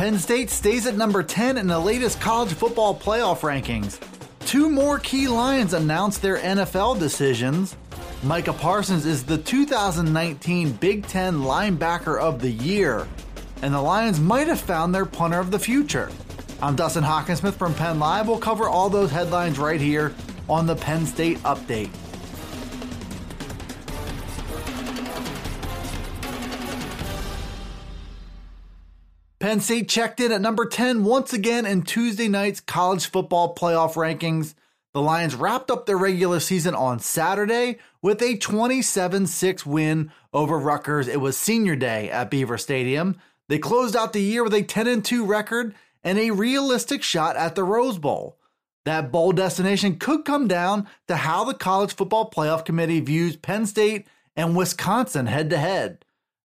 Penn State stays at number 10 in the latest college football playoff rankings. Two more key Lions announced their NFL decisions. Micah Parsons is the 2019 Big Ten Linebacker of the Year, and the Lions might have found their punter of the future. I'm Dustin Hockensmith from Penn Live. We'll cover all those headlines right here on the Penn State Update. Penn State checked in at number 10 once again in Tuesday night's college football playoff rankings. The Lions wrapped up their regular season on Saturday with a 27 6 win over Rutgers. It was senior day at Beaver Stadium. They closed out the year with a 10 2 record and a realistic shot at the Rose Bowl. That bowl destination could come down to how the College Football Playoff Committee views Penn State and Wisconsin head to head.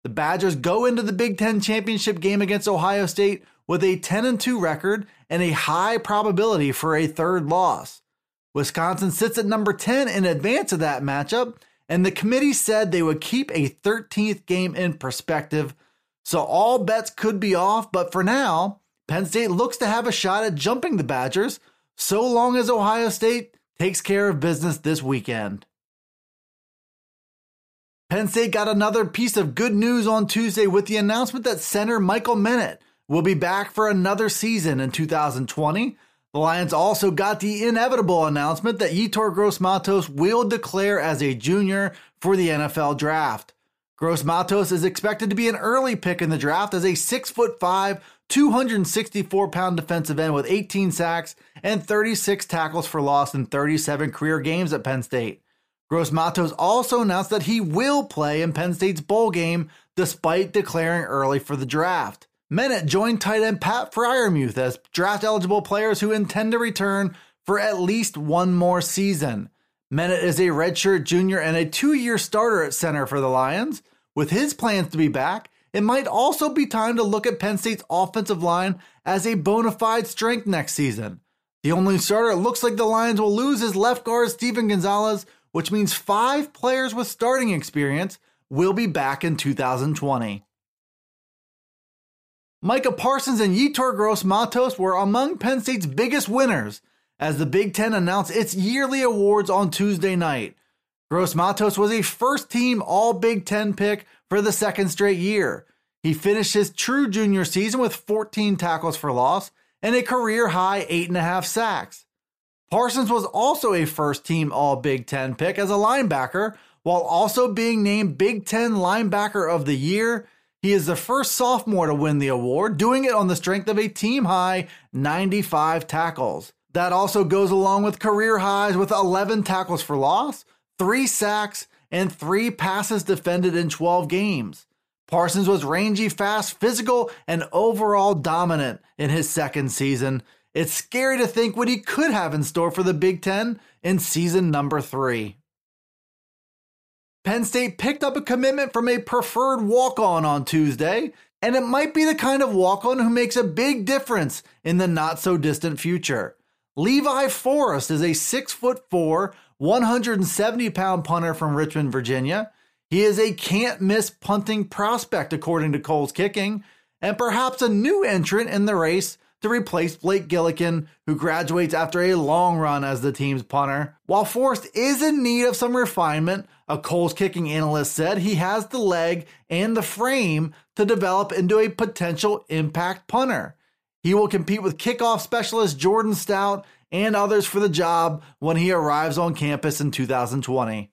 The Badgers go into the Big Ten championship game against Ohio State with a 10 2 record and a high probability for a third loss. Wisconsin sits at number 10 in advance of that matchup, and the committee said they would keep a 13th game in perspective. So all bets could be off, but for now, Penn State looks to have a shot at jumping the Badgers so long as Ohio State takes care of business this weekend. Penn State got another piece of good news on Tuesday with the announcement that center Michael Menet will be back for another season in 2020. The Lions also got the inevitable announcement that Yetur Gross Matos will declare as a junior for the NFL draft. Gross Matos is expected to be an early pick in the draft as a 6'5, 264 pound defensive end with 18 sacks and 36 tackles for loss in 37 career games at Penn State. Gross Matos also announced that he will play in Penn State's bowl game despite declaring early for the draft. Menet joined tight end Pat Freiermuth as draft eligible players who intend to return for at least one more season. Menet is a redshirt junior and a two year starter at center for the Lions. With his plans to be back, it might also be time to look at Penn State's offensive line as a bona fide strength next season. The only starter it looks like the Lions will lose is left guard Steven Gonzalez, which means five players with starting experience will be back in 2020. Micah Parsons and Yetur Gross Matos were among Penn State's biggest winners as the Big Ten announced its yearly awards on Tuesday night. Gross Matos was a first team All Big Ten pick for the second straight year. He finished his true junior season with 14 tackles for loss and a career high 8.5 sacks. Parsons was also a first team All Big Ten pick as a linebacker, while also being named Big Ten Linebacker of the Year. He is the first sophomore to win the award, doing it on the strength of a team high 95 tackles. That also goes along with career highs with 11 tackles for loss, three sacks, and three passes defended in 12 games. Parsons was rangy, fast, physical, and overall dominant in his second season. It's scary to think what he could have in store for the Big Ten in season number three. Penn State picked up a commitment from a preferred walk on on Tuesday, and it might be the kind of walk on who makes a big difference in the not so distant future. Levi Forrest is a 6'4, 170 pound punter from Richmond, Virginia. He is a can't miss punting prospect, according to Kohl's Kicking, and perhaps a new entrant in the race to replace Blake Gillikin, who graduates after a long run as the team's punter. While Forrest is in need of some refinement, a Kohl's Kicking analyst said he has the leg and the frame to develop into a potential impact punter. He will compete with kickoff specialist Jordan Stout and others for the job when he arrives on campus in 2020.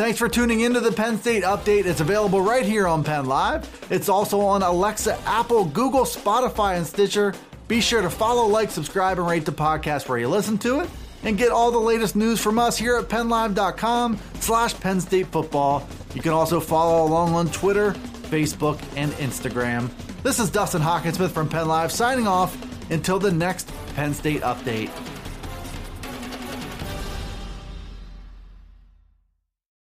Thanks for tuning into the Penn State Update. It's available right here on Penn Live. It's also on Alexa, Apple, Google, Spotify, and Stitcher. Be sure to follow, like, subscribe, and rate the podcast where you listen to it. And get all the latest news from us here at PennLive.com slash Penn State Football. You can also follow along on Twitter, Facebook, and Instagram. This is Dustin Hockensmith from Penn Live signing off until the next Penn State update.